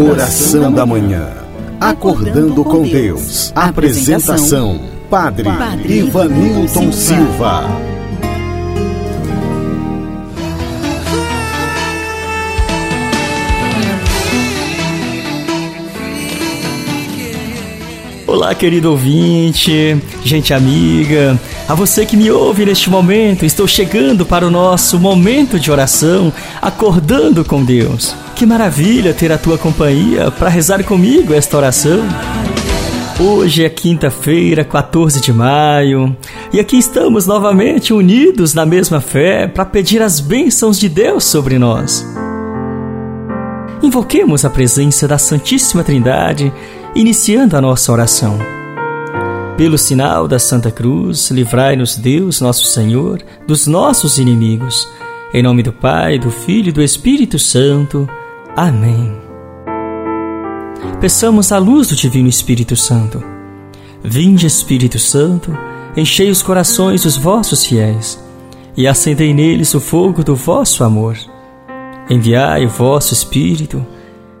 Oração da Manhã. Acordando com Deus. Apresentação: Padre Ivanilton Silva. Olá, querido ouvinte, gente amiga, a você que me ouve neste momento, estou chegando para o nosso momento de oração, acordando com Deus. Que maravilha ter a tua companhia para rezar comigo esta oração. Hoje é quinta-feira, 14 de maio, e aqui estamos novamente unidos na mesma fé para pedir as bênçãos de Deus sobre nós. Invoquemos a presença da Santíssima Trindade, iniciando a nossa oração. Pelo sinal da Santa Cruz, livrai-nos Deus, nosso Senhor, dos nossos inimigos. Em nome do Pai, do Filho e do Espírito Santo. Amém. Peçamos a luz do Divino Espírito Santo. Vinde, Espírito Santo, enchei os corações dos vossos fiéis e acendei neles o fogo do vosso amor. Enviai o vosso Espírito,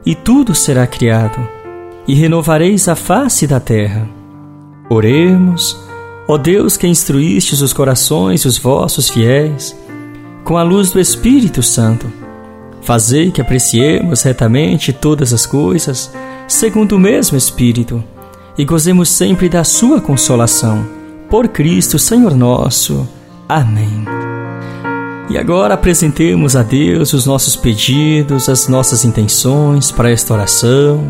e tudo será criado, e renovareis a face da terra. Oremos, ó Deus que instruístes os corações dos vossos fiéis, com a luz do Espírito Santo Fazei que apreciemos retamente todas as coisas, segundo o mesmo Espírito, e gozemos sempre da Sua consolação. Por Cristo, Senhor nosso. Amém. E agora apresentemos a Deus os nossos pedidos, as nossas intenções para esta oração.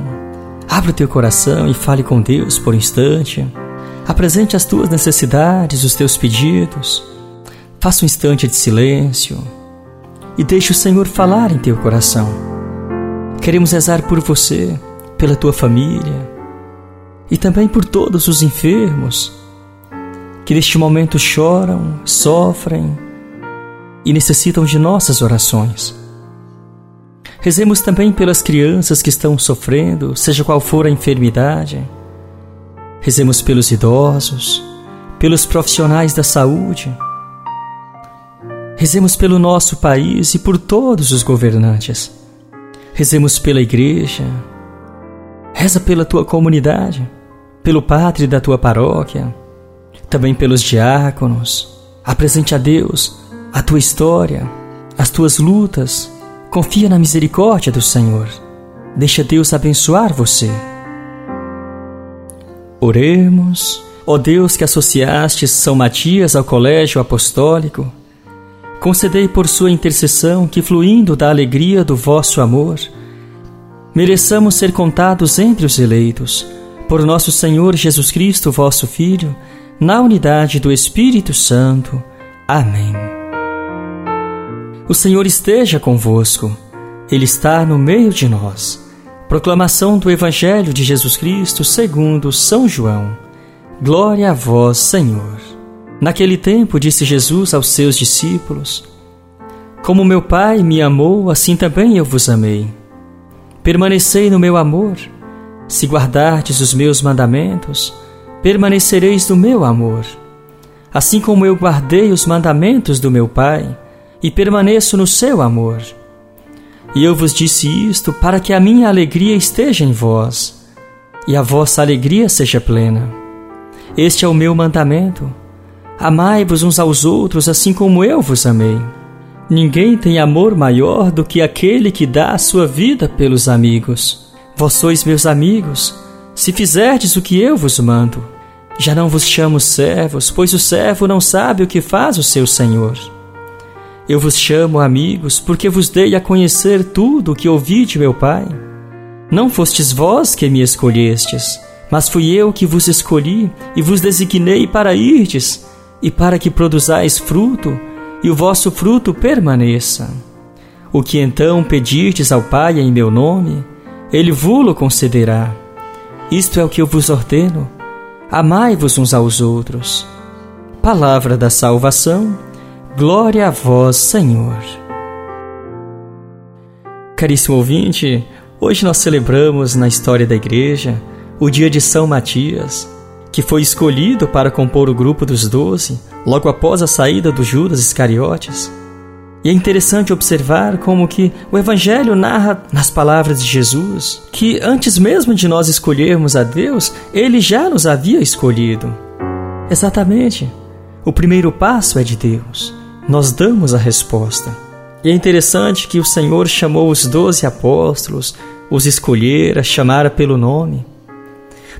Abra o teu coração e fale com Deus por um instante. Apresente as tuas necessidades, os teus pedidos. Faça um instante de silêncio e deixe o Senhor falar em teu coração. Queremos rezar por você, pela tua família e também por todos os enfermos que neste momento choram, sofrem e necessitam de nossas orações. Rezemos também pelas crianças que estão sofrendo, seja qual for a enfermidade. Rezemos pelos idosos, pelos profissionais da saúde Rezemos pelo nosso país e por todos os governantes. Rezemos pela igreja. Reza pela tua comunidade, pelo padre da tua paróquia, também pelos diáconos. Apresente a Deus a tua história, as tuas lutas. Confia na misericórdia do Senhor. Deixa Deus abençoar você. Oremos, ó Deus que associaste São Matias ao colégio apostólico concedei por sua intercessão que, fluindo da alegria do vosso amor, mereçamos ser contados entre os eleitos, por nosso Senhor Jesus Cristo, vosso Filho, na unidade do Espírito Santo. Amém. O Senhor esteja convosco, Ele está no meio de nós. Proclamação do Evangelho de Jesus Cristo segundo São João. Glória a vós, Senhor. Naquele tempo disse Jesus aos seus discípulos: Como meu Pai me amou, assim também eu vos amei. Permanecei no meu amor. Se guardardes os meus mandamentos, permanecereis no meu amor. Assim como eu guardei os mandamentos do meu Pai e permaneço no seu amor. E eu vos disse isto para que a minha alegria esteja em vós e a vossa alegria seja plena. Este é o meu mandamento Amai-vos uns aos outros assim como eu vos amei. Ninguém tem amor maior do que aquele que dá a sua vida pelos amigos. Vós sois meus amigos, se fizerdes o que eu vos mando. Já não vos chamo servos, pois o servo não sabe o que faz o seu senhor. Eu vos chamo amigos, porque vos dei a conhecer tudo o que ouvi de meu Pai. Não fostes vós que me escolhestes, mas fui eu que vos escolhi e vos designei para irdes e para que produzais fruto, e o vosso fruto permaneça. O que então pedirdes ao Pai em meu nome, ele vulo concederá. Isto é o que eu vos ordeno: amai-vos uns aos outros. Palavra da salvação, glória a vós, Senhor. Caríssimo ouvinte, hoje nós celebramos na história da Igreja o dia de São Matias que foi escolhido para compor o grupo dos doze logo após a saída do Judas Iscariotes. E é interessante observar como que o Evangelho narra nas palavras de Jesus que antes mesmo de nós escolhermos a Deus, Ele já nos havia escolhido. Exatamente. O primeiro passo é de Deus. Nós damos a resposta. E é interessante que o Senhor chamou os doze apóstolos, os escolhera, chamara pelo nome.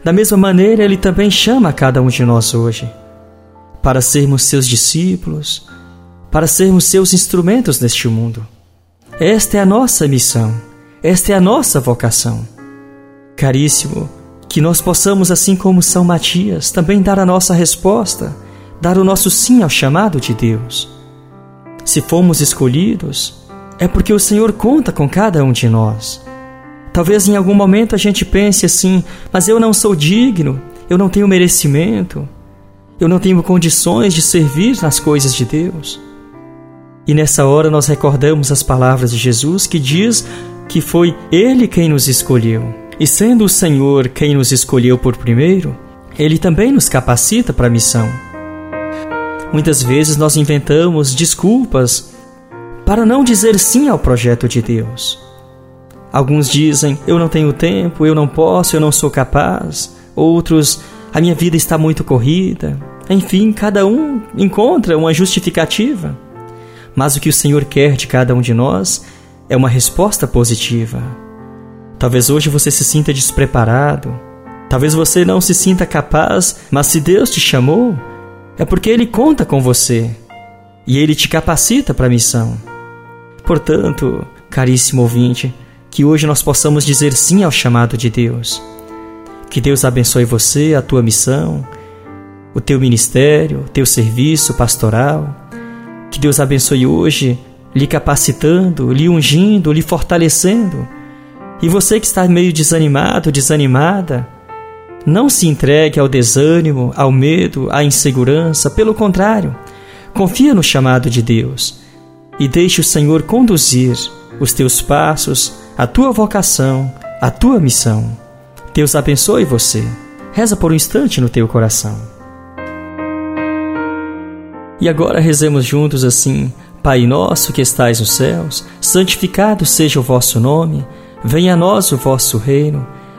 Da mesma maneira, Ele também chama cada um de nós hoje, para sermos seus discípulos, para sermos seus instrumentos neste mundo. Esta é a nossa missão, esta é a nossa vocação. Caríssimo, que nós possamos, assim como São Matias, também dar a nossa resposta, dar o nosso sim ao chamado de Deus. Se fomos escolhidos, é porque o Senhor conta com cada um de nós. Talvez em algum momento a gente pense assim: mas eu não sou digno, eu não tenho merecimento, eu não tenho condições de servir nas coisas de Deus. E nessa hora nós recordamos as palavras de Jesus que diz que foi Ele quem nos escolheu. E sendo o Senhor quem nos escolheu por primeiro, Ele também nos capacita para a missão. Muitas vezes nós inventamos desculpas para não dizer sim ao projeto de Deus. Alguns dizem: eu não tenho tempo, eu não posso, eu não sou capaz. Outros: a minha vida está muito corrida. Enfim, cada um encontra uma justificativa. Mas o que o Senhor quer de cada um de nós é uma resposta positiva. Talvez hoje você se sinta despreparado, talvez você não se sinta capaz, mas se Deus te chamou, é porque Ele conta com você e Ele te capacita para a missão. Portanto, caríssimo ouvinte, que hoje nós possamos dizer sim ao chamado de Deus. Que Deus abençoe você, a tua missão, o teu ministério, o teu serviço pastoral. Que Deus abençoe hoje, lhe capacitando, lhe ungindo, lhe fortalecendo. E você que está meio desanimado, desanimada, não se entregue ao desânimo, ao medo, à insegurança, pelo contrário, confia no chamado de Deus e deixe o Senhor conduzir os teus passos a tua vocação, a tua missão. Deus abençoe você. Reza por um instante no teu coração. E agora rezemos juntos assim: Pai nosso que estais nos céus, santificado seja o vosso nome, venha a nós o vosso reino,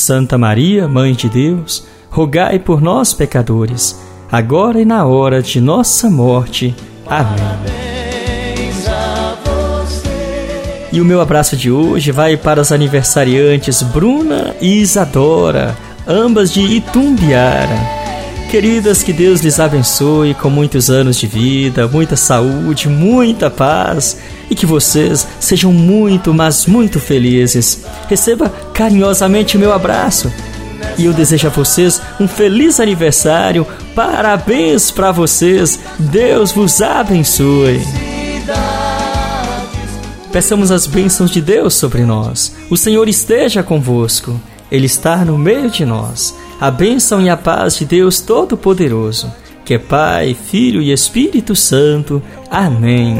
Santa Maria, Mãe de Deus, rogai por nós, pecadores, agora e na hora de nossa morte. Amém. E o meu abraço de hoje vai para os aniversariantes Bruna e Isadora, ambas de Itumbiara. Queridas, que Deus lhes abençoe com muitos anos de vida, muita saúde, muita paz e que vocês sejam muito, mas muito felizes. Receba carinhosamente meu abraço e eu desejo a vocês um feliz aniversário. Parabéns para vocês. Deus vos abençoe. Peçamos as bênçãos de Deus sobre nós. O Senhor esteja convosco. Ele está no meio de nós. A bênção e a paz de Deus Todo-Poderoso, que é Pai, Filho e Espírito Santo. Amém.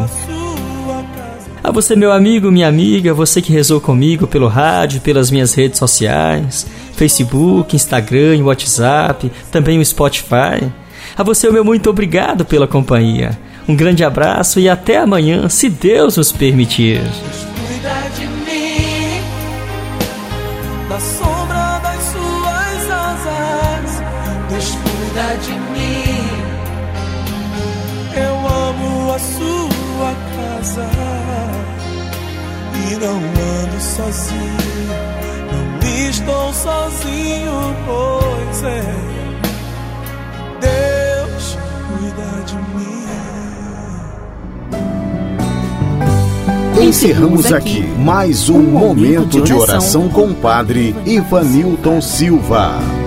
A você, meu amigo, minha amiga, você que rezou comigo pelo rádio, pelas minhas redes sociais, Facebook, Instagram WhatsApp, também o Spotify. A você, o meu muito obrigado pela companhia. Um grande abraço e até amanhã, se Deus nos permitir. A sua casa e não ando sozinho, não estou sozinho, pois é. Deus cuida de mim. Encerramos aqui mais um momento de oração com o Padre Ivanilton Silva.